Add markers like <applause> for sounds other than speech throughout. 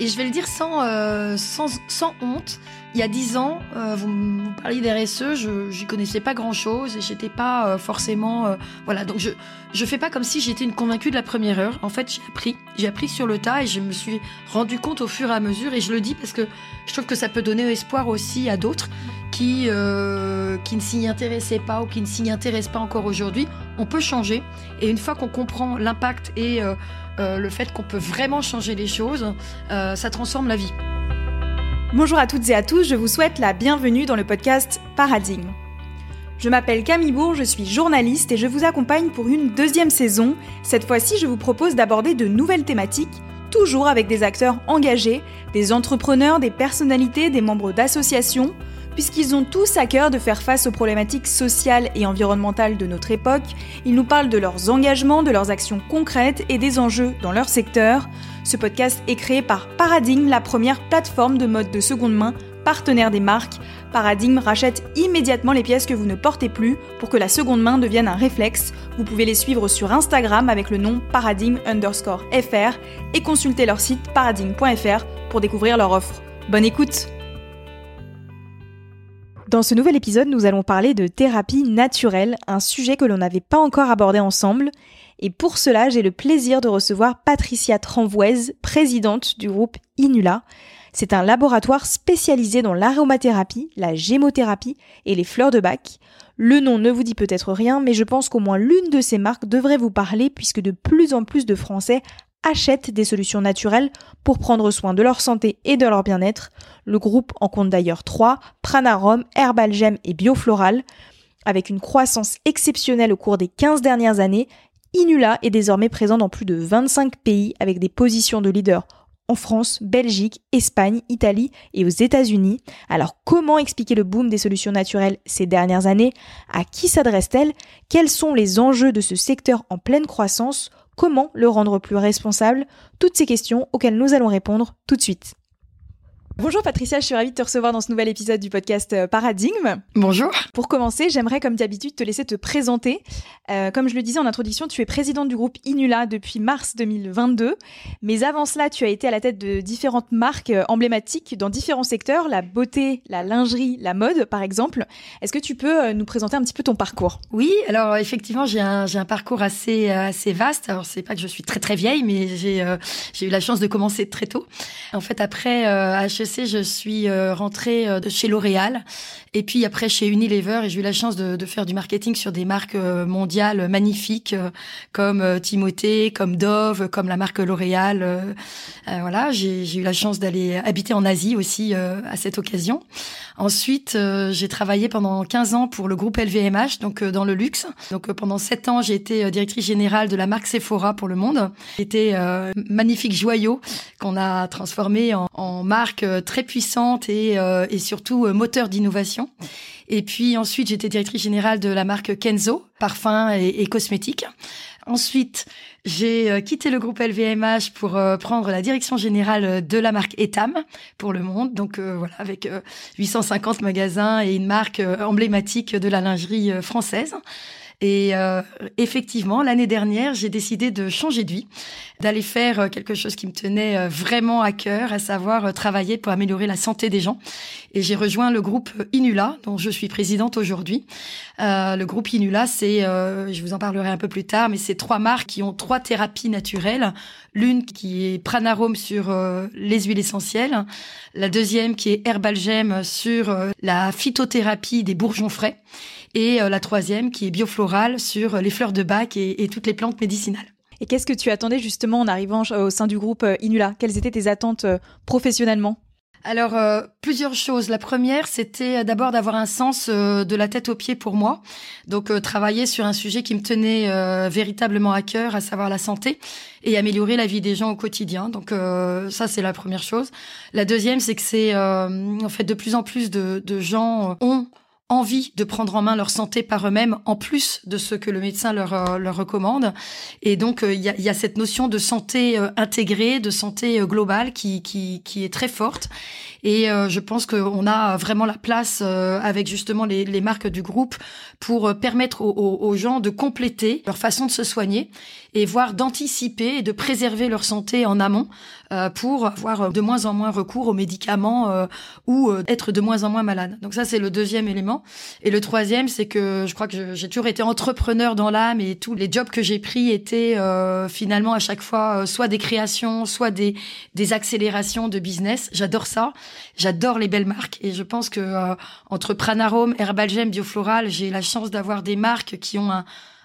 Et je vais le dire sans, euh, sans, sans honte. Il y a dix ans, euh, vous, vous parliez d'RSE, je n'y connaissais pas grand-chose et j'étais pas euh, forcément... voilà, donc je je fais pas comme si j'étais une convaincue de la première heure. En fait, j'ai appris. J'ai appris sur le tas et je me suis rendu compte au fur et à mesure. Et je le dis parce que je trouve que ça peut donner espoir aussi à d'autres qui, qui ne s'y intéressaient pas ou qui ne s'y intéressent pas encore aujourd'hui. On peut changer. Et une fois qu'on comprend l'impact et euh, le fait qu'on peut vraiment changer les choses, euh, ça transforme la vie. Bonjour à toutes et à tous, je vous souhaite la bienvenue dans le podcast Paradigme. Je m'appelle Camille Bourg, je suis journaliste et je vous accompagne pour une deuxième saison. Cette fois-ci, je vous propose d'aborder de nouvelles thématiques, toujours avec des acteurs engagés, des entrepreneurs, des personnalités, des membres d'associations, puisqu'ils ont tous à cœur de faire face aux problématiques sociales et environnementales de notre époque. Ils nous parlent de leurs engagements, de leurs actions concrètes et des enjeux dans leur secteur. Ce podcast est créé par Paradigme, la première plateforme de mode de seconde main partenaire des marques. Paradigme rachète immédiatement les pièces que vous ne portez plus pour que la seconde main devienne un réflexe. Vous pouvez les suivre sur Instagram avec le nom paradigme underscore fr et consulter leur site paradigme.fr pour découvrir leur offre. Bonne écoute Dans ce nouvel épisode, nous allons parler de thérapie naturelle, un sujet que l'on n'avait pas encore abordé ensemble. Et pour cela, j'ai le plaisir de recevoir Patricia Tranvoise, présidente du groupe Inula. C'est un laboratoire spécialisé dans l'aromathérapie, la gémothérapie et les fleurs de bac. Le nom ne vous dit peut-être rien, mais je pense qu'au moins l'une de ces marques devrait vous parler puisque de plus en plus de Français achètent des solutions naturelles pour prendre soin de leur santé et de leur bien-être. Le groupe en compte d'ailleurs trois, Pranarom, Herbalgem et Biofloral. Avec une croissance exceptionnelle au cours des 15 dernières années, Inula est désormais présent dans plus de 25 pays avec des positions de leader en France, Belgique, Espagne, Italie et aux États-Unis. Alors comment expliquer le boom des solutions naturelles ces dernières années? À qui s'adresse-t-elle? Quels sont les enjeux de ce secteur en pleine croissance? Comment le rendre plus responsable Toutes ces questions auxquelles nous allons répondre tout de suite. Bonjour Patricia, je suis ravie de te recevoir dans ce nouvel épisode du podcast euh, Paradigme. Bonjour. Pour commencer, j'aimerais comme d'habitude te laisser te présenter. Euh, comme je le disais en introduction, tu es présidente du groupe Inula depuis mars 2022. Mais avant cela, tu as été à la tête de différentes marques euh, emblématiques dans différents secteurs, la beauté, la lingerie, la mode par exemple. Est-ce que tu peux nous présenter un petit peu ton parcours? Oui, alors effectivement, j'ai un, j'ai un parcours assez, assez vaste. Alors, c'est pas que je suis très très vieille, mais j'ai euh, j'ai eu la chance de commencer très tôt. En fait, après euh, Je suis euh, rentrée euh, chez L'Oréal. Et puis après, chez Unilever, et j'ai eu la chance de, faire du marketing sur des marques euh, mondiales magnifiques, comme Timothée, comme Dove, comme la marque L'Oréal. voilà, j'ai eu la chance d'aller habiter en Asie aussi à cette occasion. Ensuite, j'ai travaillé pendant 15 ans pour le groupe LVMH, donc dans le luxe. Donc pendant 7 ans, j'ai été directrice générale de la marque Sephora pour le monde. C'était magnifique joyau qu'on a transformé en, marque très puissante et, euh, surtout euh, moteur d'innovation. Et puis ensuite, j'étais directrice générale de la marque Kenzo, parfum et, cosmétiques. Ensuite, j'ai euh, quitté le groupe LVMH pour euh, prendre la direction générale de la marque Etam pour le monde. Donc euh, voilà, avec euh, 850 magasins et une marque euh, emblématique de la lingerie euh, française. Et euh, effectivement, l'année dernière, j'ai décidé de changer de vie, d'aller faire euh, quelque chose qui me tenait euh, vraiment à cœur, à savoir euh, travailler pour améliorer la santé des gens. Et j'ai rejoint le groupe Inula, dont je suis présidente aujourd'hui. Euh, le groupe Inula, c'est, euh, je vous en parlerai un peu plus tard, mais c'est trois marques qui ont trois thérapies naturelles. L'une qui est Pranarum sur les huiles essentielles, la deuxième qui est Herbalgem sur la phytothérapie des bourgeons frais, et euh, la troisième qui est Biofloral sur les fleurs de bac et, et toutes les plantes médicinales. Et qu'est-ce que tu attendais justement en arrivant euh, au sein du groupe euh, Inula? Quelles étaient tes attentes euh, professionnellement? Alors, euh, plusieurs choses. La première, c'était d'abord d'avoir un sens euh, de la tête aux pieds pour moi. Donc, euh, travailler sur un sujet qui me tenait euh, véritablement à cœur, à savoir la santé, et améliorer la vie des gens au quotidien. Donc, euh, ça, c'est la première chose. La deuxième, c'est que c'est, euh, en fait, de plus en plus de, de gens euh, ont envie de prendre en main leur santé par eux-mêmes, en plus de ce que le médecin leur, euh, leur recommande. Et donc, euh, il y, a, y a cette notion de santé euh, intégrée, de santé globale qui, qui, qui est très forte. Et euh, je pense qu'on a vraiment la place euh, avec justement les, les, marques du groupe pour permettre aux, aux, gens de compléter leur façon de se soigner et voire d'anticiper et de préserver leur santé en amont euh, pour avoir de moins en moins recours aux médicaments euh, ou euh, être de moins en moins malade. Donc ça c'est le deuxième élément. Et le troisième c'est que je crois que j'ai toujours été entrepreneur dans l'âme et tous les jobs que j'ai pris étaient finalement à chaque fois soit des créations, soit des des accélérations de business. J'adore ça. J'adore les belles marques et je pense que entre Pranarome, Herbalgem, Biofloral, j'ai la chance d'avoir des marques qui ont un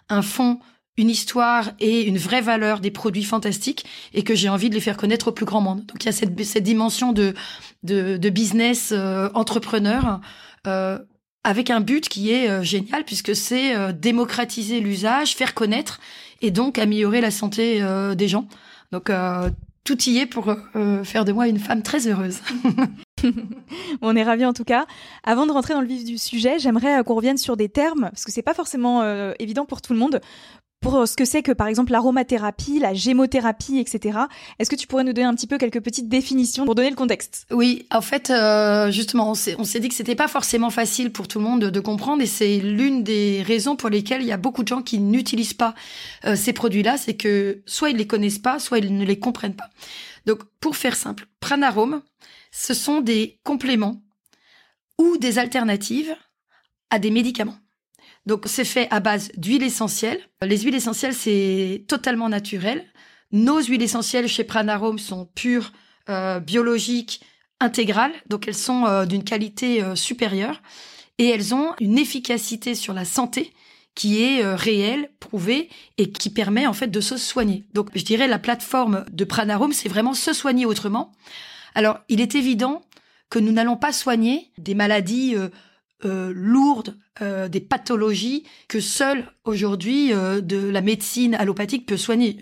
un fond une histoire et une vraie valeur des produits fantastiques et que j'ai envie de les faire connaître au plus grand monde. Donc il y a cette, cette dimension de, de, de business euh, entrepreneur euh, avec un but qui est euh, génial puisque c'est euh, démocratiser l'usage, faire connaître et donc améliorer la santé des gens. Donc tout y est pour faire de moi une femme très heureuse. <laughs> On est ravis en tout cas. Avant de rentrer dans le vif du sujet, j'aimerais qu'on revienne sur des termes, parce que c'est pas forcément évident pour tout le monde pour euh, ce que c'est que par exemple l'aromathérapie, la gémothérapie, etc. Est-ce que tu pourrais nous donner un petit peu quelques petites définitions pour donner le contexte? Oui, en fait, euh, justement, on s'est dit que c'était pas forcément facile pour tout le monde de, comprendre, et c'est l'une des raisons pour lesquelles il y a beaucoup de gens qui n'utilisent pas euh, ces produits-là, c'est que soit ils les connaissent pas, soit ils ne les comprennent pas. Donc, pour faire simple, Pranarome, ce sont des compléments ou des alternatives à des médicaments. Donc c'est fait à base d'huile essentielle. Les huiles essentielles, c'est totalement naturel. Nos huiles essentielles chez Pranarome sont pures, euh, biologiques, intégrales, donc elles sont euh, d'une qualité euh, supérieure et elles ont une efficacité sur la santé qui est réelle, prouvée et qui permet en fait de se soigner. Donc je dirais la plateforme de Pranarome, c'est vraiment se soigner autrement. Alors il est évident que nous n'allons pas soigner des maladies euh, lourdes, euh, des pathologies que seule aujourd'hui euh, de la médecine allopathique peut soigner.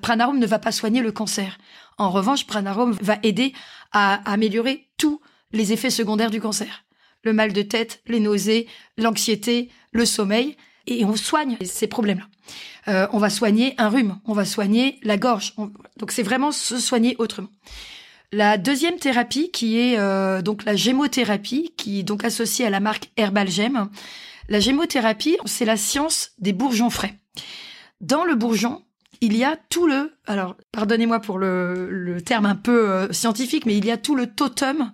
Pranarum ne va pas soigner le cancer. En revanche, Pranarum va aider à améliorer tous les effets secondaires du cancer. Le mal de tête, les nausées, l'anxiété, le sommeil, et on soigne ces problèmes-là. on va soigner un rhume, on va soigner la gorge. Donc c'est vraiment se soigner autrement. La deuxième thérapie, qui est euh, donc la gémothérapie, qui est donc associée à la marque Herbalgem. La gémothérapie, c'est la science des bourgeons frais. Dans le bourgeon, il y a tout le, alors pardonnez-moi pour le, terme un peu euh, scientifique, mais il y a tout le totem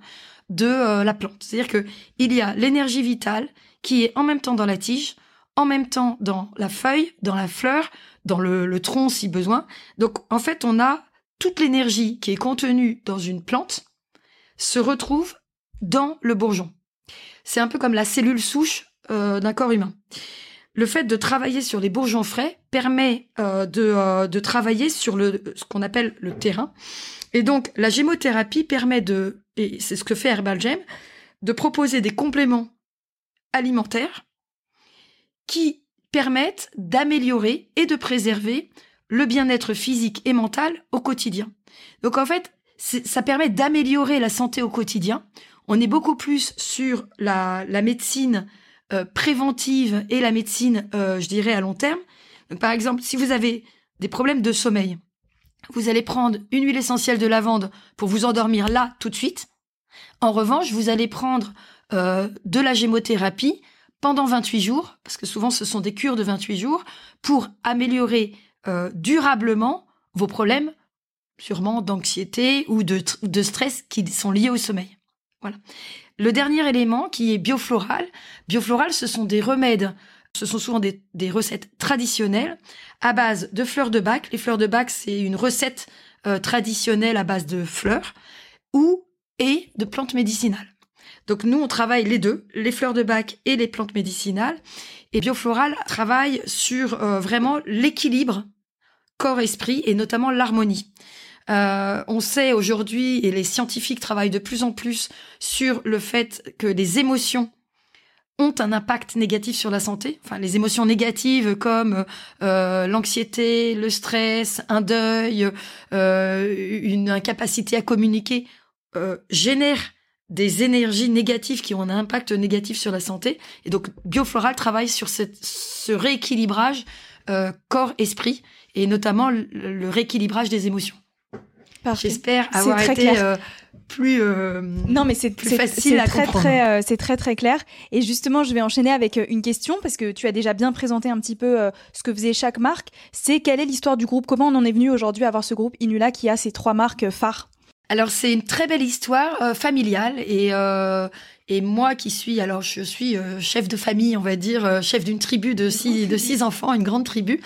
de euh, la plante. C'est-à-dire que il y a l'énergie vitale qui est en même temps dans la tige, en même temps dans la feuille, dans la fleur, dans le, le tronc si besoin. Donc en fait, on a toute l'énergie qui est contenue dans une plante se retrouve dans le bourgeon. C'est un peu comme la cellule souche euh, d'un corps humain. Le fait de travailler sur les bourgeons frais permet euh, euh, de, travailler sur le, ce qu'on appelle le terrain. Et donc la gémothérapie permet de, et c'est ce que fait Herbalgem, de proposer des compléments alimentaires qui permettent d'améliorer et de préserver le bien-être physique et mental au quotidien. Donc en fait, ça permet d'améliorer la santé au quotidien. On est beaucoup plus sur la, médecine euh, préventive et la médecine, euh, je dirais, à long terme. par exemple, si vous avez des problèmes de sommeil, vous allez prendre une huile essentielle de lavande pour vous endormir là tout de suite. En revanche, vous allez prendre euh, de la gémothérapie pendant 28 jours, parce que souvent ce sont des cures de 28 jours, pour améliorer euh, durablement vos problèmes, sûrement d'anxiété ou de, de stress qui sont liés au sommeil. Voilà. Le dernier élément qui est biofloral. Biofloral, ce sont des remèdes, ce sont souvent des, des recettes traditionnelles à base de fleurs de bac. Les fleurs de bac, c'est une recette euh, traditionnelle à base de fleurs ou et de plantes médicinales. Donc nous, on travaille les deux, les fleurs de bac et les plantes médicinales. Et Biofloral travaille sur euh, vraiment l'équilibre corps-esprit et notamment l'harmonie. Euh, on sait aujourd'hui, et les scientifiques travaillent de plus en plus sur le fait que les émotions ont un impact négatif sur la santé. Enfin, les émotions négatives comme euh, l'anxiété, le stress, un deuil, une incapacité à communiquer génèrent des énergies négatives qui ont un impact négatif sur la santé. Et donc, Biofloral travaille sur ce rééquilibrage euh, corps-esprit et notamment le, rééquilibrage des émotions. J'espère avoir été euh, plus non mais c'est facile à très, comprendre. Très, c'est très très clair. Et justement, je vais enchaîner avec une question parce que tu as déjà bien présenté un petit peu ce que faisait chaque marque. C'est quelle est l'histoire du groupe? Comment on en est venu aujourd'hui à avoir ce groupe Inula qui a ces trois marques phares? Alors c'est une très belle histoire familiale et et moi qui suis, alors je suis euh, chef de famille, on va dire, euh, chef d'une tribu de six, de six enfants, une grande tribu,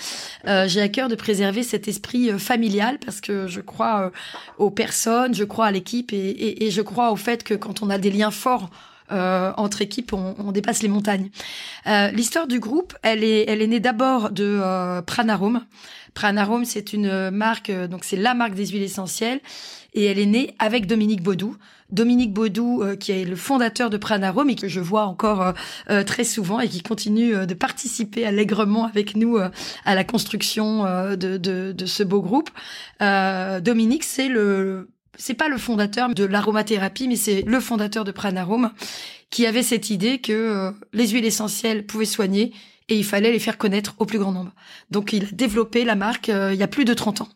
euh, j'ai à cœur de préserver cet esprit familial parce que je crois aux personnes, je crois à l'équipe et, et, et, je crois au fait que quand on a des liens forts entre équipes, on, on, dépasse les montagnes. L'histoire du groupe, elle est, elle est née d'abord de Pranarum. Pranarum, c'est une marque, donc c'est la marque des huiles essentielles et elle est née avec Dominique Baudou. Dominique Baudou, euh, qui est le fondateur de Pranarome et que je vois encore euh, euh, très souvent et qui continue de participer allègrement avec nous à la construction de, de, de, ce beau groupe. Dominique, c'est le c'est pas le fondateur de l'aromathérapie, mais c'est le fondateur de Pranarome qui avait cette idée que les huiles essentielles pouvaient soigner et il fallait les faire connaître au plus grand nombre. Donc il a développé la marque euh, il y a plus de 30 ans.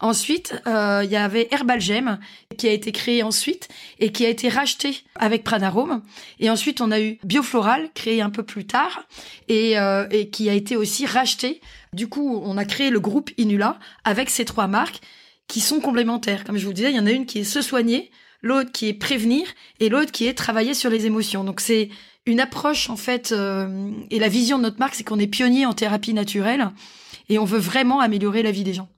Ensuite, euh, il y avait Herbalgem qui a été créé ensuite et qui a été racheté avec Pranarome. Et ensuite, on a eu Biofloral créé un peu plus tard et, euh, et qui a été aussi racheté. Du coup, on a créé le groupe Inula avec ces trois marques qui sont complémentaires. Comme je vous disais, il y en a une qui est se soigner, l'autre qui est prévenir et l'autre qui est travailler sur les émotions. Donc c'est une approche en fait euh, et la vision de notre marque, c'est qu'on est pionnier en thérapie naturelle et on veut vraiment améliorer la vie des gens.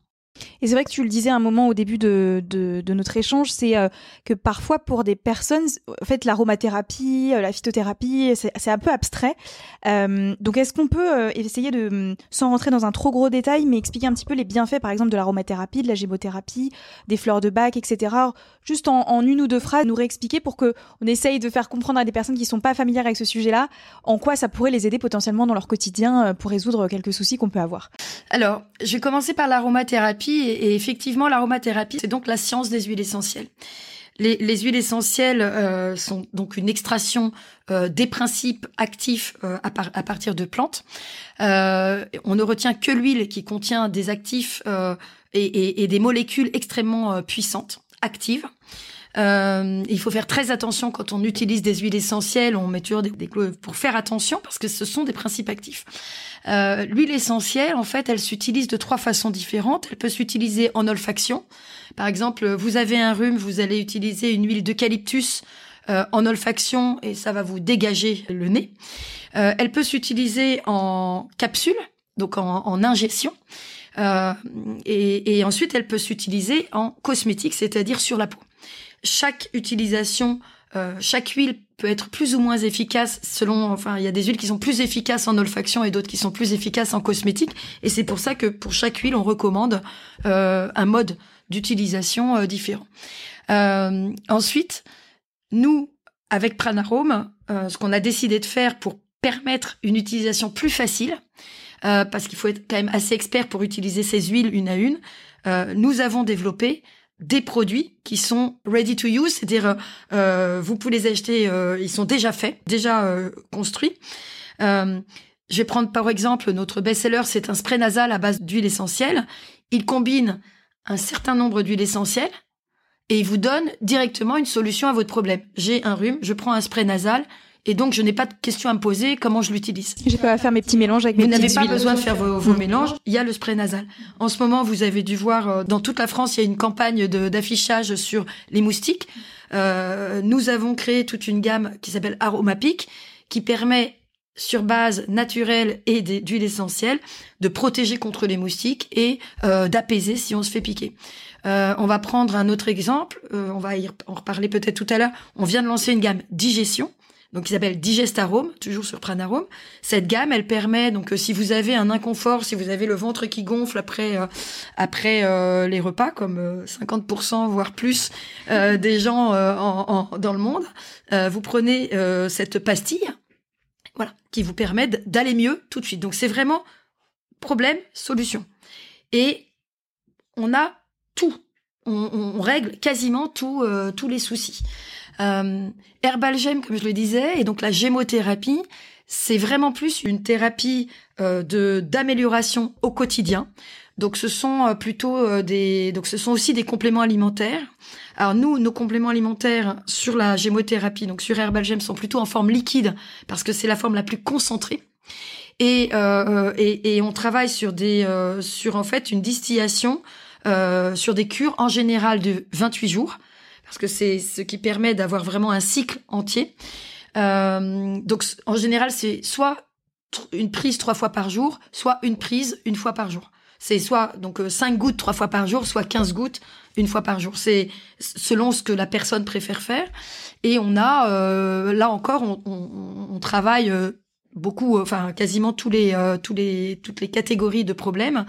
Et c'est vrai que tu le disais un moment au début de, de, notre échange, c'est euh, que parfois pour des personnes, en fait, l'aromathérapie, euh, la phytothérapie, c'est un peu abstrait. Euh, donc, est-ce qu'on peut essayer de, sans rentrer dans un trop gros détail, mais expliquer un petit peu les bienfaits, par exemple, de l'aromathérapie, de la gémothérapie, des fleurs de bac, etc. Juste en, en une ou deux phrases, nous réexpliquer pour que on essaye de faire comprendre à des personnes qui sont pas familières avec ce sujet-là, en quoi ça pourrait les aider potentiellement dans leur quotidien pour résoudre quelques soucis qu'on peut avoir. Alors, je vais commencer par l'aromathérapie et, effectivement, l'aromathérapie, c'est donc la science des huiles essentielles. Les, huiles essentielles euh, sont donc une extraction euh, des principes actifs euh, à, partir de plantes. on ne retient que l'huile qui contient des actifs et, des molécules extrêmement puissantes, actives. Il faut faire très attention quand on utilise des huiles essentielles. On met toujours des, des pour faire attention parce que ce sont des principes actifs. Euh, l'huile essentielle, en fait, elle s'utilise de trois façons différentes. Elle peut s'utiliser en olfaction. Par exemple, vous avez un rhume, vous allez utiliser une huile d'eucalyptus euh, en olfaction et ça va vous dégager le nez. Euh, elle peut s'utiliser en capsule, donc en, ingestion. Et, et, ensuite, elle peut s'utiliser en cosmétique, c'est-à-dire sur la peau. Chaque utilisation euh, chaque huile peut être plus ou moins efficace selon, enfin, il y a des huiles qui sont plus efficaces en olfaction et d'autres qui sont plus efficaces en cosmétique. Et c'est pour ça que pour chaque huile, on recommande euh, un mode d'utilisation euh, différent. ensuite, nous, avec Pranarome, ce qu'on a décidé de faire pour permettre une utilisation plus facile, parce qu'il faut être quand même assez expert pour utiliser ces huiles une à une, nous avons développé des produits qui sont ready to use, c'est-à-dire euh, vous pouvez les acheter, euh, ils sont déjà faits, déjà euh, construits. je vais prendre par exemple notre best-seller, c'est un spray nasal à base d'huile essentielle. Il combine un certain nombre d'huiles essentielles et il vous donne directement une solution à votre problème. J'ai un rhume, je prends un spray nasal, et donc, je n'ai pas de questions à me poser comment je l'utilise. J'ai pas à faire mes petits mélanges avec mes Vous n'avez pas besoin de faire vos, mélanges. Il y a le spray nasal. En ce moment, vous avez dû voir euh, dans toute la France, il y a une campagne d'affichage sur les moustiques. Euh, nous avons créé toute une gamme qui s'appelle Aromapic, qui permet sur base naturelle et d'huile essentielle, de protéger contre les moustiques et euh, d'apaiser si on se fait piquer. Euh, on va prendre un autre exemple, euh, on va y en reparler peut-être tout à l'heure. On vient de lancer une gamme digestion donc qui s'appelle Digestarome, toujours sur Pranarome. Cette gamme, elle permet donc euh, si vous avez un inconfort, si vous avez le ventre qui gonfle après euh, après euh, les repas, comme 50% voire plus des gens dans le monde, vous prenez cette pastille, voilà, qui vous permet d'aller mieux tout de suite. Donc c'est vraiment problème solution. Et on a tout, on, règle quasiment tous les soucis. Euh, Herbalgem, comme je le disais, et donc la gémothérapie, c'est vraiment plus une thérapie euh, de d'amélioration au quotidien. Donc ce sont plutôt des donc ce sont aussi des compléments alimentaires. Alors nous, nos compléments alimentaires sur la gémothérapie, donc sur Herbalgem, sont plutôt en forme liquide parce que c'est la forme la plus concentrée. Et, euh, et, et, on travaille sur des euh, sur en fait une distillation euh, sur des cures en général de 28 jours parce que c'est ce qui permet d'avoir vraiment un cycle entier. Euh, donc en général c'est soit une prise trois fois par jour, soit une prise une fois par jour. C'est soit donc 5 gouttes trois fois par jour, soit 15 gouttes une fois par jour. C'est selon ce que la personne préfère faire. Et on a euh, là encore, on, travaille beaucoup, enfin quasiment tous les, euh, les, toutes les catégories de problèmes.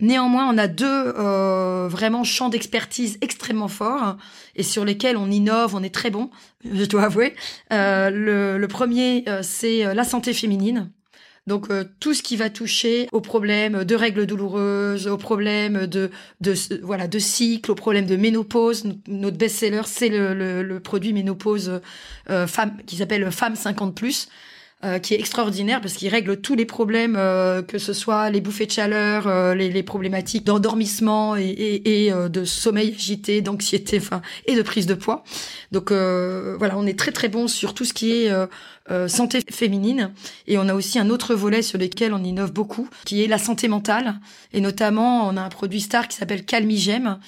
Néanmoins, on a deux euh, vraiment champs d'expertise extrêmement forts et sur lesquels on innove, on est très bon, je dois avouer. Euh, le, le, premier, c'est la santé féminine. Donc tout ce qui va toucher aux problèmes de règles douloureuses, aux problèmes de, de voilà de cycle, aux problèmes de ménopause. Notre best-seller, c'est le, le, le, produit ménopause femme qui s'appelle Femme 50 plus. Euh, qui est extraordinaire parce qu'il règle tous les problèmes, euh, que ce soit les bouffées de chaleur, euh, les, problématiques d'endormissement et, et, et de sommeil agité, d'anxiété, enfin, et de prise de poids. Donc voilà, on est très très bon sur tout ce qui est santé féminine et on a aussi un autre volet sur lequel on innove beaucoup, qui est la santé mentale et notamment on a un produit star qui s'appelle Calmigem,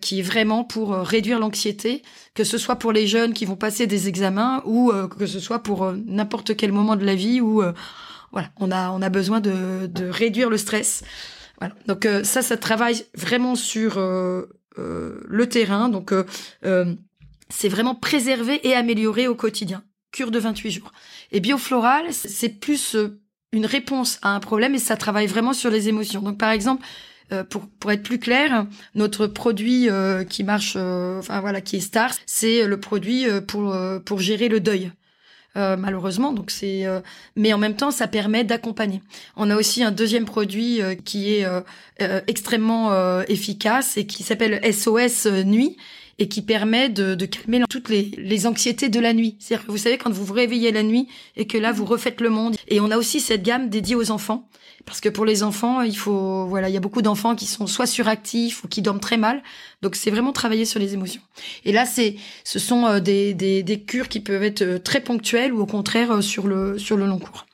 qui est vraiment pour réduire l'anxiété que ce soit pour les jeunes qui vont passer des examens ou euh, que ce soit pour euh, n'importe quel moment de la vie où euh, voilà, on a on a besoin de, de réduire le stress. Voilà. Donc ça, ça travaille vraiment sur le terrain. Donc c'est vraiment préserver et améliorer au quotidien. Cure de 28 jours. Et biofloral, c'est plus une réponse à un problème et ça travaille vraiment sur les émotions. Donc par exemple, euh, pour, pour être plus clair, notre produit euh, qui marche, euh, enfin voilà, qui est star, c'est le produit pour pour gérer le deuil. malheureusement, donc c'est, mais en même temps, ça permet d'accompagner. On a aussi un deuxième produit qui est extrêmement efficace et qui s'appelle SOS Nuit et qui permet de, de calmer toutes les, les, anxiétés de la nuit. C'est-à-dire que vous savez quand vous vous réveillez la nuit et que là vous refaites le monde. Et on a aussi cette gamme dédiée aux enfants parce que pour les enfants, il faut voilà, il y a beaucoup d'enfants qui sont soit suractifs ou qui dorment très mal. Donc c'est vraiment travailler sur les émotions. Et là c'est ce sont euh, des, des, des cures qui peuvent être euh, très ponctuelles ou au contraire euh, sur le sur le long cours.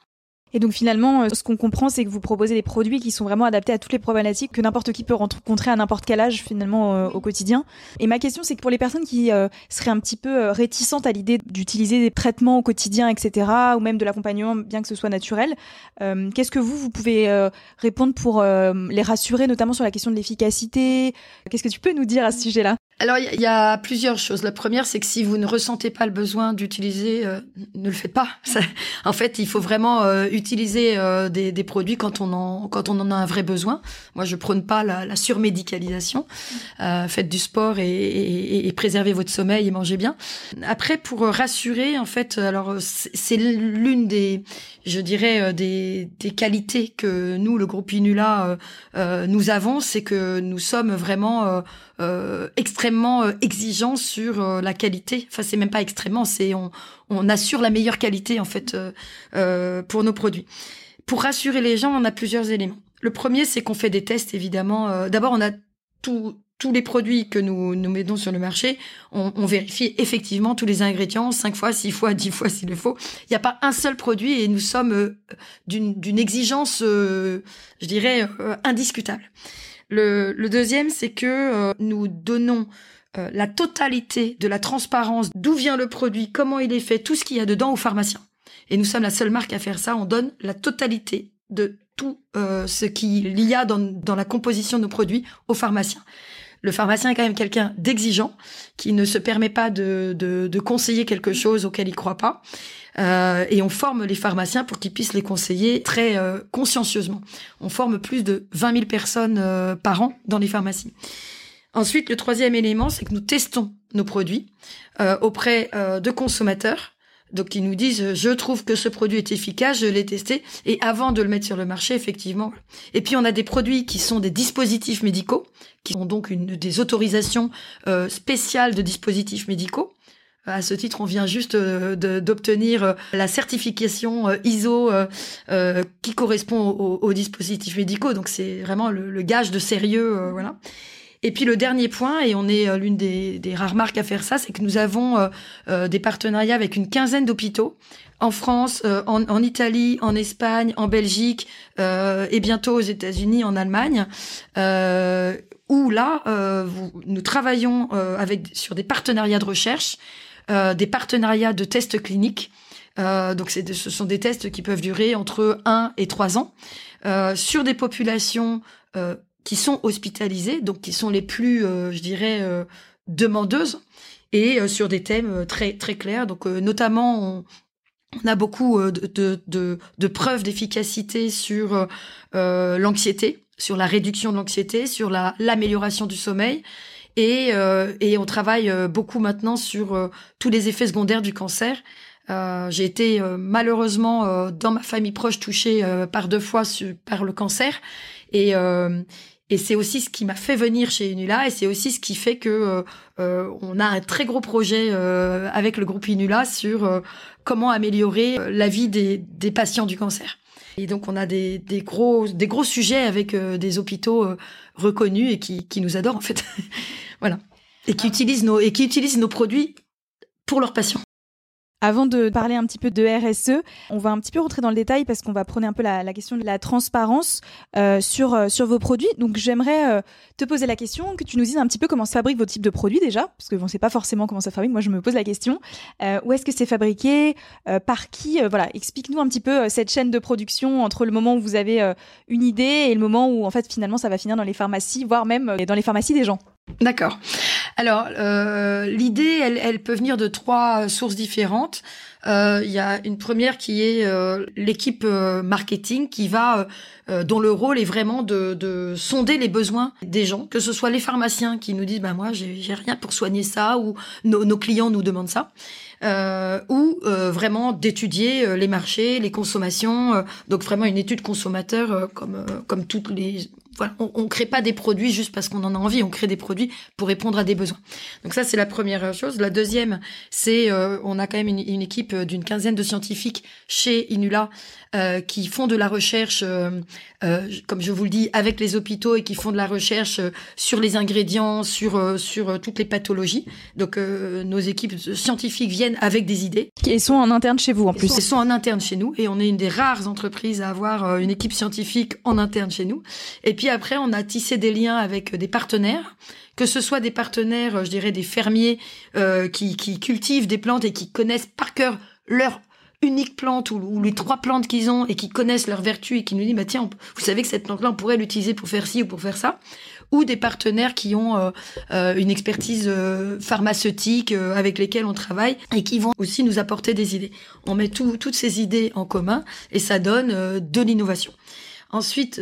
Et donc finalement, euh, ce qu'on comprend, c'est que vous proposez des produits qui sont vraiment adaptés à toutes les problématiques que n'importe qui peut rencontrer à n'importe quel âge finalement euh, au quotidien. Et ma question, c'est que pour les personnes qui euh, seraient un petit peu réticentes à l'idée d'utiliser des traitements au quotidien, etc., ou même de l'accompagnement, bien que ce soit naturel, qu'est-ce que vous, vous pouvez répondre pour les rassurer, notamment sur la question de l'efficacité? Qu'est-ce que tu peux nous dire à ce sujet-là? Alors, il y, a plusieurs choses. La première, c'est que si vous ne ressentez pas le besoin d'utiliser, euh, ne le faites pas. <laughs> en fait, il faut vraiment euh, utiliser euh, des, des, produits quand on en quand on en a un vrai besoin. Moi, je prône pas la, la surmédicalisation. faites du sport et, et, et, préservez votre sommeil et mangez bien. Après, pour rassurer, en fait, alors c'est l'une des, je dirais, des, des qualités que nous, le groupe Inula, nous avons, c'est que nous sommes vraiment euh, extrêmement euh, exigeant sur euh, la qualité. Enfin, c'est même pas extrêmement, c'est on, on assure la meilleure qualité en fait pour nos produits. Pour rassurer les gens, on a plusieurs éléments. Le premier, c'est qu'on fait des tests évidemment. D'abord, on a tous tous les produits que nous nous mettons sur le marché, on, on vérifie effectivement tous les ingrédients cinq fois, six fois, <laughs> dix fois s'il le faut. Il n'y a pas un seul produit et nous sommes d'une exigence, je dirais, indiscutable. Le, deuxième, c'est que euh, nous donnons euh, la totalité de la transparence, d'où vient le produit, comment il est fait, tout ce qu'il y a dedans aux pharmaciens. Et nous sommes la seule marque à faire ça. On donne la totalité de tout euh, ce qu'il y a dans, dans la composition de nos produits aux pharmaciens. Le pharmacien est quand même quelqu'un d'exigeant, qui ne se permet pas de, de, conseiller quelque chose auquel il croit pas. Euh, et on forme les pharmaciens pour qu'ils puissent les conseiller très euh, consciencieusement. On forme plus de 20 000 personnes euh, par an dans les pharmacies. Ensuite, le troisième élément, c'est que nous testons nos produits auprès de consommateurs. Donc ils nous disent je trouve que ce produit est efficace, je l'ai testé et avant de le mettre sur le marché effectivement. Et puis on a des produits qui sont des dispositifs médicaux qui ont donc une des autorisations spéciales de dispositifs médicaux À ce titre, on vient juste d'obtenir la certification ISO qui correspond aux, dispositifs médicaux. Donc c'est vraiment le, gage de sérieux, voilà. Et puis le dernier point, et on est l'une des, rares marques à faire ça, c'est que nous avons des partenariats avec une quinzaine d'hôpitaux en France, euh, en, Italie, en Espagne, en Belgique euh, et bientôt aux États-Unis, en Allemagne, euh, où là, nous travaillons sur des partenariats de recherche, des partenariats de tests cliniques. donc ce sont des tests qui peuvent durer entre 1 et 3 ans sur des populations qui sont hospitalisées, donc qui sont les plus, je dirais, demandeuses et sur des thèmes très très clairs. Donc notamment, on, a beaucoup euh, de, de, preuves d'efficacité sur euh, euh, l'anxiété, sur la réduction de l'anxiété, sur la l'amélioration du sommeil. Et, et on travaille beaucoup maintenant sur tous les effets secondaires du cancer. J'ai été malheureusement dans ma famille proche touchée par deux fois par le cancer. Et, et c'est aussi ce qui m'a fait venir chez Inula et c'est aussi ce qui fait que euh, euh, on a un très gros projet euh, avec le groupe Inula sur comment améliorer la vie des, des, patients du cancer. Et donc on a des, des gros des gros sujets avec des hôpitaux reconnus et qui, qui nous adorent en fait. <laughs> voilà. Et qui utilisent nos et qui utilisent nos produits pour leurs patients. Avant de parler un petit peu de RSE, on va un petit peu rentrer dans le détail parce qu'on va prendre un peu la, question de la transparence euh, sur, euh, sur vos produits. Donc j'aimerais euh, te poser la question, que tu nous dises un petit peu comment se fabriquent vos types de produits déjà, parce que on ne sait pas forcément comment ça fabrique. Moi, je me pose la question. où est-ce que c'est fabriqué? Par qui? Voilà, explique-nous un petit peu cette chaîne de production entre le moment où vous avez une idée et le moment où en fait finalement ça va finir dans les pharmacies, voire même dans les pharmacies des gens. D'accord. Alors, euh, l'idée, elle, elle, peut venir de trois sources différentes. Euh, il y a une première qui est euh, l'équipe marketing qui va, dont le rôle est vraiment de, de, sonder les besoins des gens, que ce soit les pharmaciens qui nous disent, bah moi, j'ai rien pour soigner ça, ou nos, nos clients nous demandent ça. Euh, ou vraiment d'étudier les marchés, les consommations, donc vraiment une étude consommateur comme comme toutes les voilà, on, on crée pas des produits juste parce qu'on en a envie, on crée des produits pour répondre à des besoins. Donc ça c'est la première chose. La deuxième, c'est euh, on a quand même une, une équipe d'une quinzaine de scientifiques chez Inula euh, qui font de la recherche, euh, euh, comme je vous le dis, avec les hôpitaux et qui font de la recherche sur les ingrédients, sur sur toutes les pathologies. Donc nos équipes scientifiques viennent avec des idées. Et sont en interne chez vous en plus. Ils sont en interne chez nous et on est une des rares entreprises à avoir une équipe scientifique en interne chez nous. Et puis après, on a tissé des liens avec des partenaires que ce soit des partenaires, je dirais des fermiers qui, qui cultivent des plantes et qui connaissent par cœur leur unique plante ou, les trois plantes qu'ils ont et qui connaissent leurs vertus et qui nous disent bah tiens vous savez que cette plante là on pourrait l'utiliser pour faire ci ou pour faire ça ou des partenaires qui ont euh, euh, une expertise euh, pharmaceutique avec lesquels on travaille et qui vont aussi nous apporter des idées. On met toutes ces idées en commun et ça donne de l'innovation. Ensuite,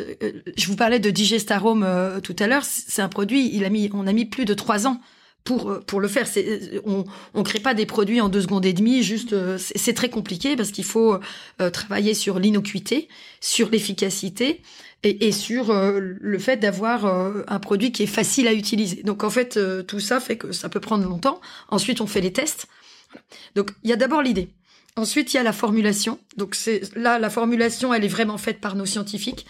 je vous parlais de Digestarome tout à l'heure. C'est un produit, on a mis plus de trois ans pour euh, pour le faire. Euh, on on crée pas des produits en deux secondes et demie. Juste euh, c'est très compliqué parce qu'il faut travailler sur l'innocuité, sur l'efficacité et, sur le fait d'avoir un produit qui est facile à utiliser. Donc en fait tout ça fait que ça peut prendre longtemps. Ensuite on fait les tests. Donc il y a d'abord l'idée. Ensuite il y a la formulation. Donc c'est là la formulation elle est vraiment faite par nos scientifiques.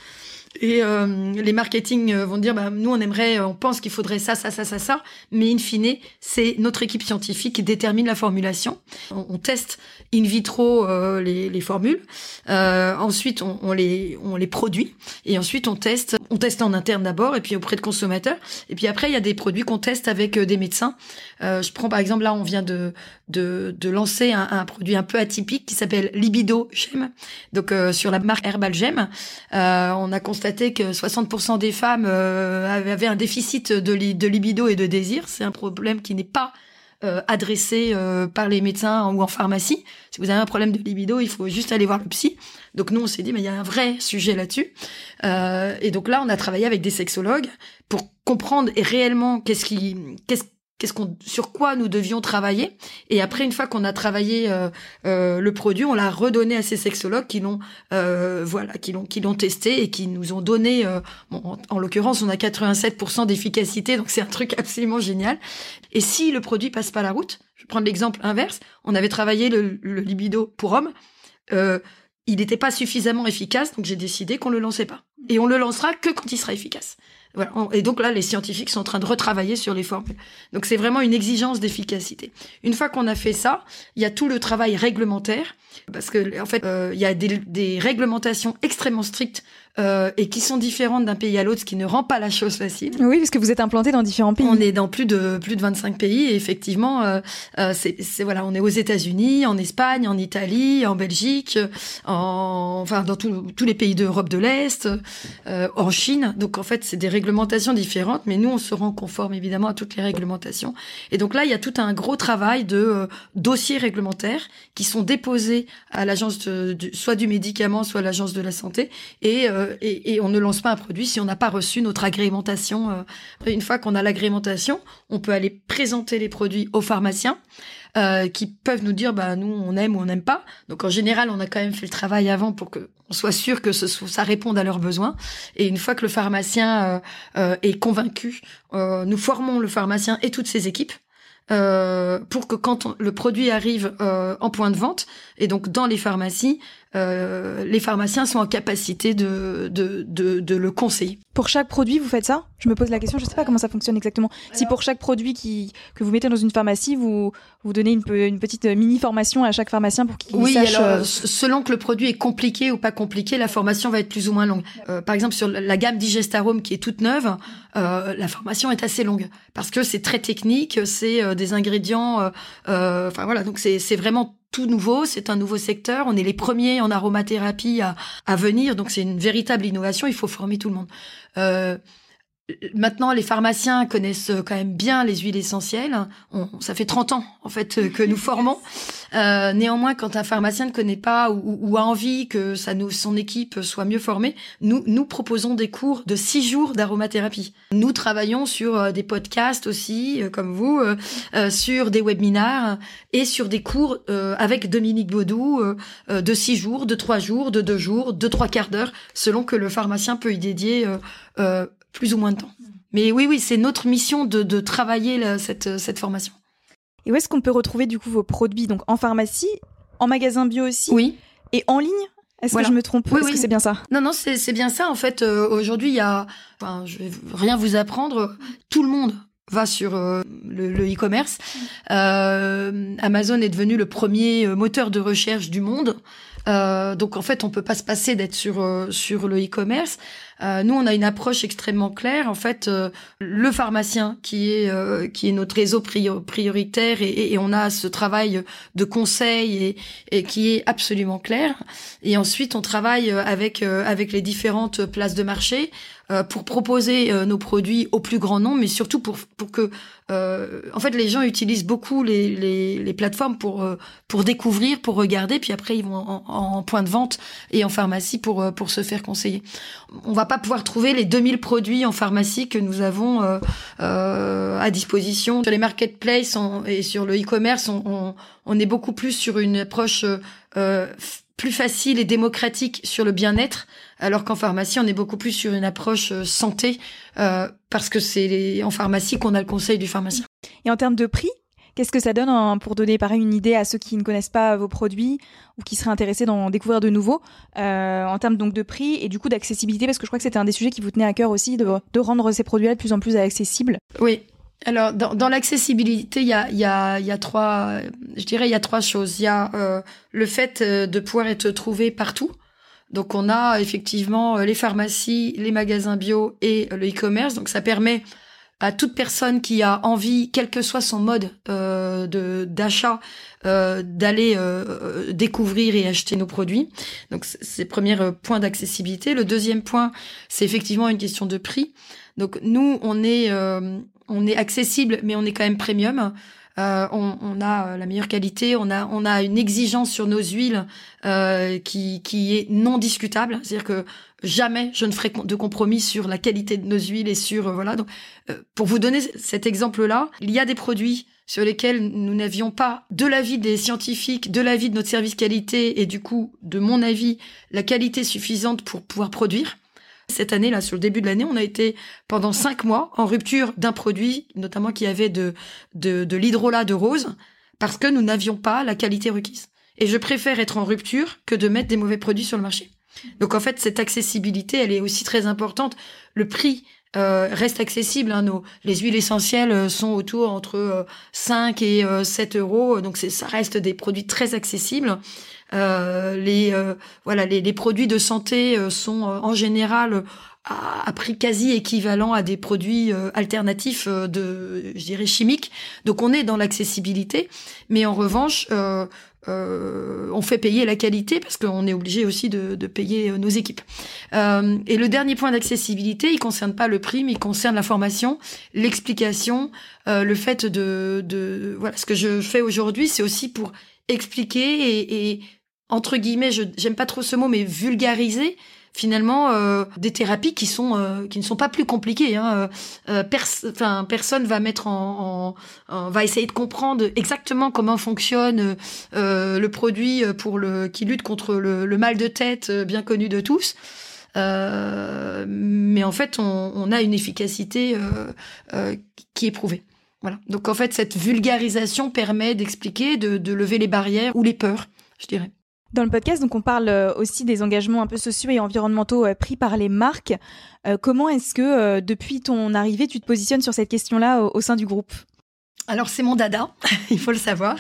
Et euh, les marketing euh, vont dire, bah, nous on aimerait, euh, on pense qu'il faudrait ça, ça, ça, ça, ça, mais in fine, c'est notre équipe scientifique qui détermine la formulation. On, teste in vitro les, les, formules, ensuite on, on, les, on les produit, et ensuite on teste, on teste en interne d'abord, et puis auprès de consommateurs, et puis après il y a des produits qu'on teste avec des médecins. je prends par exemple là, on vient de de, de lancer un, un, produit un peu atypique qui s'appelle Libido Gem, donc sur la marque Herbal Gem. on a constaté que 60% des femmes euh, avaient un déficit de, libido et de désir. C'est un problème qui n'est pas euh, adressé euh, par les médecins ou en pharmacie. Si vous avez un problème de libido, il faut juste aller voir le psy. Donc nous, on s'est dit, mais il y a un vrai sujet là-dessus. et donc là, on a travaillé avec des sexologues pour comprendre réellement qu'est-ce qui, qu'est-ce qu'on, sur quoi nous devions travailler. Et après, une fois qu'on a travaillé euh, euh, le produit, on l'a redonné à ces sexologues qui l'ont, euh, voilà, qui l'ont, qui l'ont testé et qui nous ont donné. Bon, en, l'occurrence, on a 87% d'efficacité, donc c'est un truc absolument génial. Et si le produit passe pas la route, je vais prendre l'exemple inverse. On avait travaillé le, le libido pour hommes. il n'était pas suffisamment efficace, donc j'ai décidé qu'on le lançait pas. Et on le lancera que quand il sera efficace. Voilà. Et donc là, les scientifiques sont en train de retravailler sur les formules. Donc c'est vraiment une exigence d'efficacité. Une fois qu'on a fait ça, il y a tout le travail réglementaire, parce que en fait, euh, il y a des, des, réglementations extrêmement strictes euh, et qui sont différentes d'un pays à l'autre, ce qui ne rend pas la chose facile. Oui, parce que vous êtes implanté dans différents pays. On est dans plus de plus de 25 pays et effectivement, euh, euh, c'est voilà, on est aux États-Unis, en Espagne, en Italie, en Belgique, en enfin dans tous les pays d'Europe de l'Est, euh, en Chine. Donc en fait, c'est des réglementations différentes, mais nous on se rend conforme évidemment à toutes les réglementations. Et donc là, il y a tout un gros travail de euh, dossiers réglementaires qui sont déposés à l'agence soit du médicament, soit à l'agence de la santé et euh, et, et, on ne lance pas un produit si on n'a pas reçu notre agrémentation. Euh. Une fois qu'on a l'agrémentation, on peut aller présenter les produits aux pharmaciens. Euh, qui peuvent nous dire bah nous on aime ou on n'aime pas. Donc en général, on a quand même fait le travail avant pour que on soit sûr que ça réponde à leurs besoins. Et une fois que le pharmacien euh, est convaincu, nous formons le pharmacien et toutes ses équipes. pour que quand le produit arrive en point de vente et donc dans les pharmacies, euh, les pharmaciens sont en capacité de, de, de, de, le conseiller. Pour chaque produit, vous faites ça? Je me pose la question, je ne sais pas comment ça fonctionne exactement. si pour chaque produit qui, que vous mettez dans une pharmacie, vous, vous donnez une, une petite mini-formation à chaque pharmacien pour qu'il oui, sache... alors, euh, selon que le produit est compliqué ou pas compliqué, la formation va être plus ou moins longue. Euh, par exemple, sur la gamme Digestarome qui est toute neuve, euh, la formation est assez longue parce que c'est très technique, c'est euh, des ingrédients... Enfin voilà, donc c'est vraiment tout nouveau, c'est un nouveau secteur. On est les premiers en aromathérapie à, venir, donc c'est une véritable innovation. Il faut former tout le monde. Euh, Maintenant, les pharmaciens connaissent quand même bien les huiles essentielles. On, ça fait 30 ans, en fait, que nous formons. <laughs> Euh, néanmoins, quand un pharmacien ne connaît pas ou, ou a envie que ça nous, son équipe soit mieux formée, nous, nous proposons des cours de six jours d'aromathérapie. Nous travaillons sur euh, des podcasts aussi, euh, comme vous, euh, sur des webinars et sur des cours avec Dominique Baudou de six jours, de trois jours, de deux jours, de trois quarts d'heure, selon que le pharmacien peut y dédier plus ou moins de temps. Mais oui, oui, c'est notre mission de, de travailler cette, cette formation. Et où est-ce qu'on peut retrouver du coup vos produits? Donc en pharmacie, en magasin bio aussi? Oui. Et en ligne? Est-ce que je me trompe? Oui, Est-ce que c'est bien ça? Non, non, c'est bien ça. En fait, euh, aujourd'hui, il y a... Enfin, je vais rien vous apprendre. Tout le monde va sur euh, le e-commerce. euh, Amazon est devenu le premier moteur de recherche du monde. Donc en fait, on peut pas se passer d'être sur sur le e-commerce. Euh, nous, on a une approche extrêmement claire. En fait, euh, le pharmacien qui est euh, qui est notre réseau prioritaire et, et, on a ce travail de conseil et, et, qui est absolument clair. Et ensuite, on travaille avec avec les différentes places de marché pour proposer nos produits au plus grand nombre, mais surtout pour pour que en fait les gens utilisent beaucoup les, les, les plateformes pour pour découvrir, pour regarder, puis après ils vont en, en, point de vente et en pharmacie pour pour se faire conseiller. On va pas pouvoir trouver les 2000 produits en pharmacie que nous avons euh, euh, à disposition. Sur les marketplaces et sur le e-commerce, on, on, est beaucoup plus sur une approche euh, plus facile et démocratique sur le bien-être, alors qu'en pharmacie, on est beaucoup plus sur une approche santé, parce que c'est en pharmacie qu'on a le conseil du pharmacien. Et en termes de prix, Qu'est-ce que ça donne pour donner pareil une idée à ceux qui ne connaissent pas vos produits ou qui seraient intéressés d'en découvrir de nouveaux euh, en termes donc de prix et du coup d'accessibilité? Parce que je crois que c'était un des sujets qui vous tenait à cœur aussi de, rendre ces produits-là de plus en plus accessibles. Oui. Alors dans, l'accessibilité, il y a, y, a, y a trois, je dirais il y a trois choses. Il y a euh, le fait euh, de pouvoir être trouvé partout. Donc on a effectivement les pharmacies, les magasins bio et le e-commerce. Donc ça permet à toute personne qui a envie, quel que soit son mode euh, de d'achat, euh, d'aller euh, découvrir et acheter nos produits. Donc c'est le premier euh, point d'accessibilité. Le deuxième point, c'est effectivement une question de prix. Donc nous, on est on est accessible, mais on est quand même premium. Euh, on, a la meilleure qualité, on a, on a une exigence sur nos huiles qui, qui est non discutable. C'est-à-dire que jamais je ne ferai de compromis sur la qualité de nos huiles et sur voilà. Donc, pour vous donner cet exemple-là, il y a des produits sur lesquels nous n'avions pas, de l'avis des scientifiques, de l'avis de notre service qualité et du coup, de mon avis, la qualité suffisante pour pouvoir produire. Cette année, là, sur le début de l'année, on a été pendant cinq mois en rupture d'un produit, notamment qui avait de, de, de l'hydrolat de rose, parce que nous n'avions pas la qualité requise. Et je préfère être en rupture que de mettre des mauvais produits sur le marché. Donc en fait, cette accessibilité, elle est aussi très importante. Le prix euh, reste accessible. Hein, nos, les huiles essentielles euh, sont autour entre 5 euh, et 7 euros, donc ça reste des produits très accessibles. les voilà, les, les, produits de santé sont en général à, prix quasi équivalent à des produits alternatifs de, je dirais, chimiques. Donc on est dans l'accessibilité, mais en revanche, euh, on fait payer la qualité parce qu'on est obligé aussi de, payer euh, nos équipes. Euh, et le dernier point d'accessibilité, il concerne pas le prix, mais il concerne la formation, l'explication, le fait de, de voilà ce que je fais aujourd'hui, c'est aussi pour expliquer et, et entre guillemets, je j'aime pas trop ce mot, mais vulgariser finalement euh, des thérapies qui sont euh, qui ne sont pas plus compliquées. Hein. Euh, enfin, personne va mettre en, en, va essayer de comprendre exactement comment fonctionne le produit pour le qui lutte contre le, le mal de tête bien connu de tous. mais en fait, on, on a une efficacité qui est prouvée. Voilà. Donc en fait, cette vulgarisation permet d'expliquer, de, de lever les barrières ou les peurs, je dirais. Dans le podcast, on parle euh, aussi des engagements un peu sociaux et environnementaux euh, pris par les marques. Euh, comment est-ce que depuis ton arrivée, tu te positionnes sur cette question-là au, sein du groupe? Alors c'est mon dada, <laughs> il faut le savoir,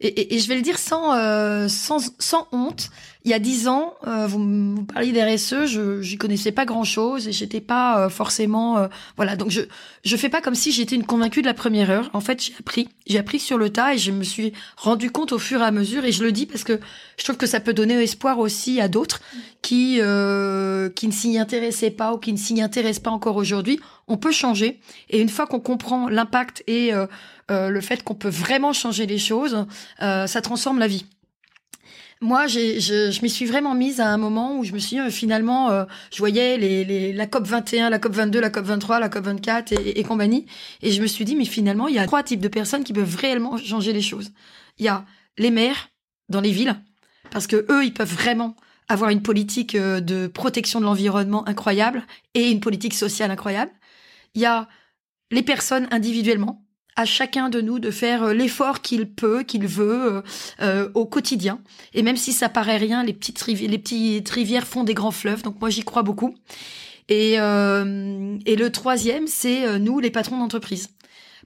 et, je vais le dire sans sans, sans honte il y a dix ans, euh, vous, vous parliez d'RSE, je j'y connaissais pas grand chose et j'étais pas euh, forcément euh, voilà. Donc je je fais pas comme si j'étais une convaincue de la première heure. En fait, j'ai appris, j'ai appris sur le tas et je me suis rendu compte au fur et à mesure. Et je le dis parce que je trouve que ça peut donner espoir aussi à d'autres qui qui ne s'y intéressaient pas ou qui ne s'y intéressent pas encore aujourd'hui. On peut changer et une fois qu'on comprend l'impact et le fait qu'on peut vraiment changer les choses, ça transforme la vie. Moi, je, je m'y suis vraiment mise à un moment où je me suis dit, euh, finalement, euh, je voyais les, les, la COP 21, la COP 22, la COP 23, la COP 24 et, et, compagnie. Et je me suis dit, mais finalement, il y a trois types de personnes qui peuvent réellement changer les choses. Il y a les maires dans les villes, parce que eux, ils peuvent vraiment avoir une politique euh, de protection de l'environnement incroyable et une politique sociale incroyable. Il y a les personnes individuellement, à chacun de nous de faire euh, l'effort qu'il peut, qu'il veut euh, euh, au quotidien. Et même si ça paraît rien, les petites, rivières, les petites rivières font des grands fleuves. Donc moi j'y crois beaucoup. Et, et le troisième, c'est nous les patrons d'entreprise.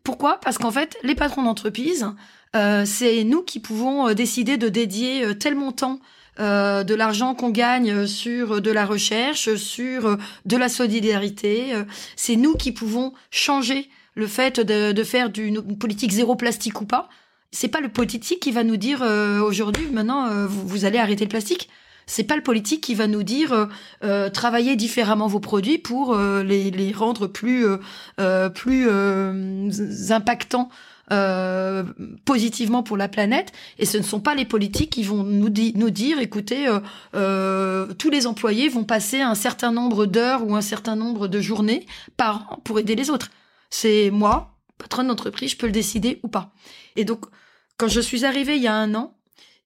Pourquoi? Parce qu'en fait, les patrons d'entreprise, c'est nous qui pouvons décider de dédier tel montant de l'argent qu'on gagne sur de la recherche, sur de la solidarité. c'est nous qui pouvons changer le fait de, de faire d'une politique zéro plastique ou pas, c'est pas le politique qui va nous dire euh, aujourd'hui maintenant euh, vous, allez arrêter le plastique. C'est pas le politique qui va nous dire euh, euh travaillez différemment vos produits pour les, rendre plus plus impactants positivement pour la planète. Et ce ne sont pas les politiques qui vont nous, nous dire écoutez tous les employés vont passer un certain nombre d'heures ou un certain nombre de journées par an pour aider les autres. C'est moi, patronne d'entreprise, je peux le décider ou pas. Et donc, quand je suis arrivée il y a un an,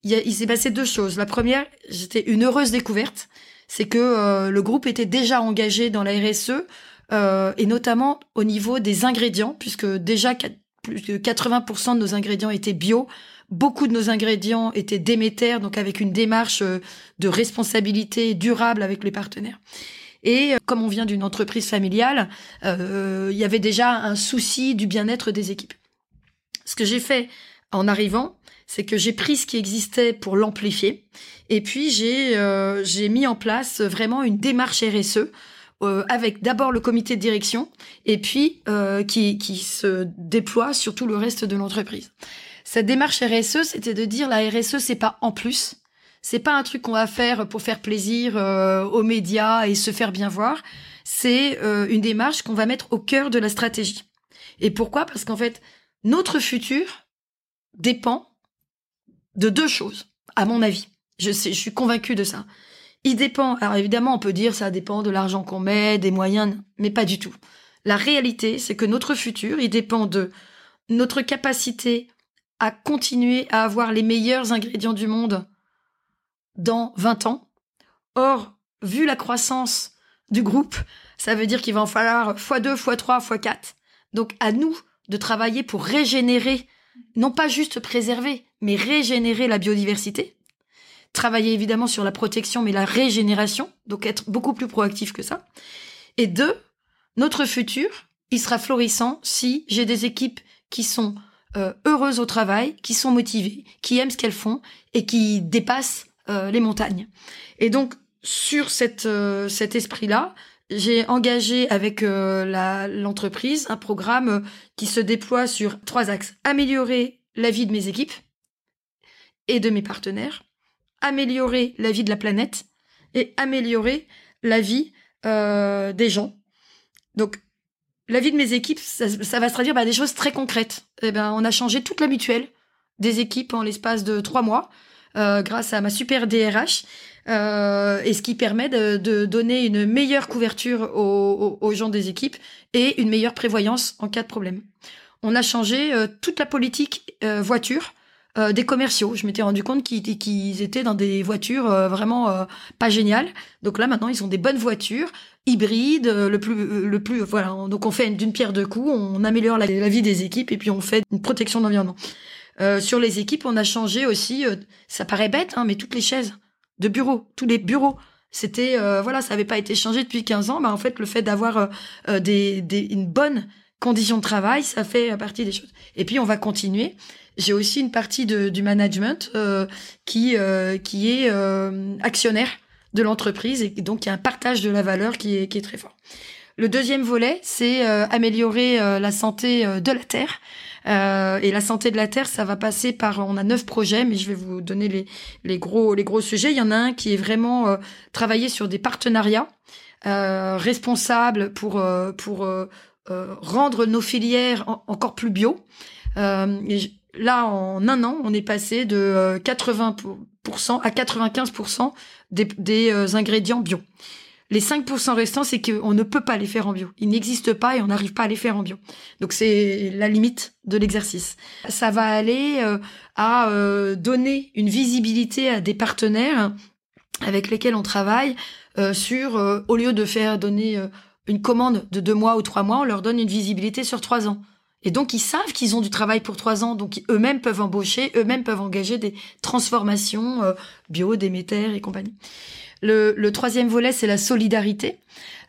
il, s'est passé deux choses. La première, j'étais une heureuse découverte, c'est que euh, le groupe était déjà engagé dans la RSE, euh, et notamment au niveau des ingrédients, puisque déjà plus de 80% de nos ingrédients étaient bio, beaucoup de nos ingrédients étaient déméters, donc avec une démarche euh, de responsabilité durable avec les partenaires. Et euh, comme on vient d'une entreprise familiale, euh, il y avait déjà un souci du bien-être des équipes. Ce que j'ai fait en arrivant, c'est que j'ai pris ce qui existait pour l'amplifier, et puis j'ai euh, j'ai mis en place vraiment une démarche RSE avec d'abord le comité de direction, et puis qui qui se déploie sur tout le reste de l'entreprise. Cette démarche RSE, c'était de dire la RSE, c'est pas en plus, c'est pas un truc qu'on va faire pour faire plaisir euh, aux médias et se faire bien voir. C'est euh, une démarche qu'on va mettre au cœur de la stratégie. Et pourquoi? Parce qu'en fait, notre futur dépend de deux choses, à mon avis. Je, je suis convaincue de ça. Il dépend, alors évidemment, on peut dire ça dépend de l'argent qu'on met, des moyens, mais pas du tout. La réalité, c'est que notre futur, il dépend de notre capacité à continuer à avoir les meilleurs ingrédients du monde dans 20 ans. Or, vu la croissance du groupe, ça veut dire qu'il va en falloir x2, x3, x4. Donc à nous de travailler pour régénérer, non pas juste préserver, mais régénérer la biodiversité. Travailler évidemment sur la protection, mais la régénération, donc être beaucoup plus proactif que ça. Et deux, notre futur, il sera florissant si j'ai des équipes qui sont euh, heureuses au travail, qui sont motivées, qui aiment ce qu'elles font et qui dépassent euh, les montagnes. Et donc, sur euh, cet esprit-là, j'ai engagé avec l'entreprise un programme qui se déploie sur trois axes. Améliorer la vie de mes équipes et de mes partenaires, améliorer la vie de la planète et améliorer la vie des gens donc, la vie de mes équipes, ça, va se traduire par des choses très concrètes. Eh ben, on a changé toute la mutuelle des équipes en l'espace de trois mois, euh, grâce à ma super DRH, euh, et ce qui permet de, donner une meilleure couverture aux, gens des équipes et une meilleure prévoyance en cas de problème. On a changé euh, toute la politique voiture. des commerciaux. Je m'étais rendu compte qu'ils étaient dans des voitures vraiment pas géniales. Donc là maintenant ils ont des bonnes voitures hybride, euh, le plus, euh, le plus, voilà. Donc on fait d'une pierre deux coups, on améliore la, vie des équipes et puis on fait une protection de l'environnement. Euh, sur les équipes, on a changé aussi, ça paraît bête, hein, mais toutes les chaises de bureau, tous les bureaux. C'était, voilà, ça n'avait pas été changé depuis 15 ans. Bah, en fait, le fait d'avoir des, des, une bonne condition de travail, ça fait partie des choses. Et puis, on va continuer. J'ai aussi une partie de, du management qui, qui est actionnaire de l'entreprise et donc il y a un partage de la valeur qui est, qui est très fort. Le deuxième volet, c'est euh, améliorer euh, la santé euh, de la terre. Et la santé de la terre, ça va passer par. On a neuf projets, mais je vais vous donner les, les gros les gros sujets. Il y en a un qui est vraiment travailler sur des partenariats responsables pour pour rendre nos filières encore plus bio. Là, en un an, on est passé de 80% à 95% des, euh, ingrédients bio. Les 5% restants, c'est qu'on ne peut pas les faire en bio. Ils n'existent pas et on n'arrive pas à les faire en bio. Donc c'est la limite de l'exercice. Ça va aller euh, à euh, donner une visibilité à des partenaires avec lesquels on travaille sur, au lieu de faire donner une commande de deux mois ou trois mois, on leur donne une visibilité sur trois ans. Et donc, ils savent qu'ils ont du travail pour trois ans, donc eux-mêmes peuvent embaucher, eux-mêmes peuvent engager des transformations bio, Déméter et compagnie. Le, troisième volet, c'est la solidarité.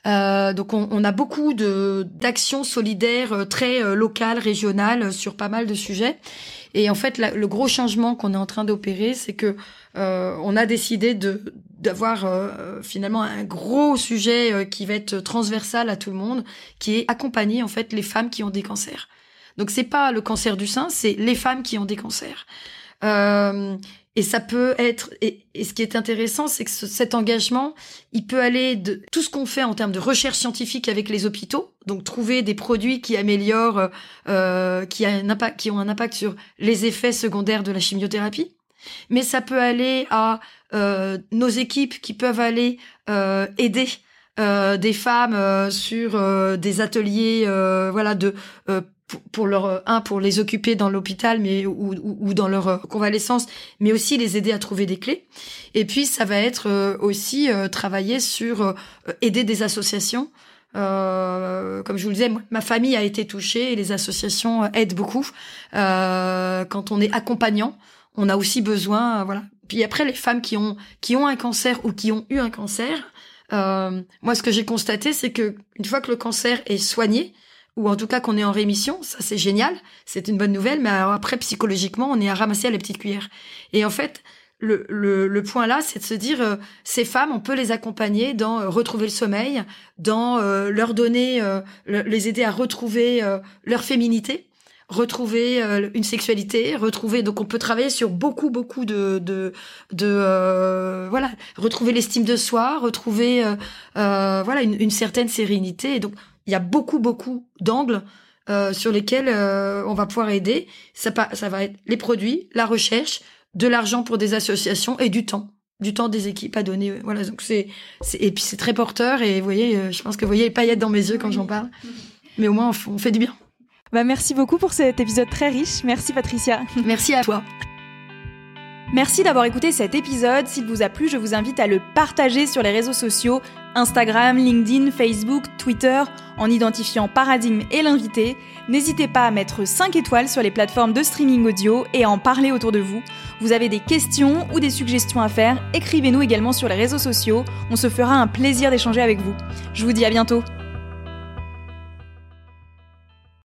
Euh, donc on, a beaucoup de d'actions solidaires euh, très euh, locales, régionales sur pas mal de sujets. Et en fait, le gros changement qu'on est en train d'opérer, c'est que on a décidé de d'avoir finalement un gros sujet qui va être transversal à tout le monde, qui est accompagner en fait les femmes qui ont des cancers. Donc c'est pas le cancer du sein, c'est les femmes qui ont des cancers. Euh, et ça peut être, et, ce qui est intéressant, c'est que cet engagement, il peut aller de tout ce qu'on fait en termes de recherche scientifique avec les hôpitaux, donc trouver des produits qui améliorent, euh, qui, ont un impact sur les effets secondaires de la chimiothérapie. Mais ça peut aller à euh, nos équipes qui peuvent aller euh, aider euh, des femmes euh, sur euh, des ateliers voilà de pour, leur euh, un pour les occuper dans l'hôpital mais ou, ou, dans leur euh, convalescence mais aussi les aider à trouver des clés. Et puis ça va être euh, aussi travailler sur aider des associations. Comme je vous le disais ma famille a été touchée et les associations aident beaucoup. Quand on est accompagnant on a aussi besoin voilà. Puis après les femmes qui ont qui ont un cancer ou qui ont eu un cancer moi ce que j'ai constaté c'est que une fois que le cancer est soigné ou en tout cas qu'on est en rémission, ça c'est génial, c'est une bonne nouvelle, mais après psychologiquement, on est à ramasser à la petite cuillère. Et en fait, le, le, point là, c'est de se dire, euh, ces femmes, on peut les accompagner dans euh, retrouver le sommeil, dans euh, leur donner, les aider à retrouver leur féminité, retrouver une sexualité, retrouver. Donc on peut travailler sur beaucoup, beaucoup de, de, de voilà, retrouver l'estime de soi, retrouver voilà une, une certaine sérénité. Et donc il y a beaucoup, beaucoup d'angles sur lesquels on va pouvoir aider. Ça, ça va être les produits, la recherche, de l'argent pour des associations et du temps du temps des équipes à donner. Voilà, donc c'est, et puis c'est très porteur et vous voyez, je pense que vous voyez les paillettes dans mes yeux quand j'en parle. Mais au moins, on fait du bien. Bah, merci beaucoup pour cet épisode très riche. Merci Patricia. Merci à toi. Merci d'avoir écouté cet épisode. S'il vous a plu, je vous invite à le partager sur les réseaux sociaux Instagram, LinkedIn, Facebook, Twitter, en identifiant Paradigme et l'invité. N'hésitez pas à mettre 5 étoiles sur les plateformes de streaming audio et à en parler autour de vous. Vous avez des questions ou des suggestions à faire, écrivez-nous également sur les réseaux sociaux. On se fera un plaisir d'échanger avec vous. Je vous dis à bientôt.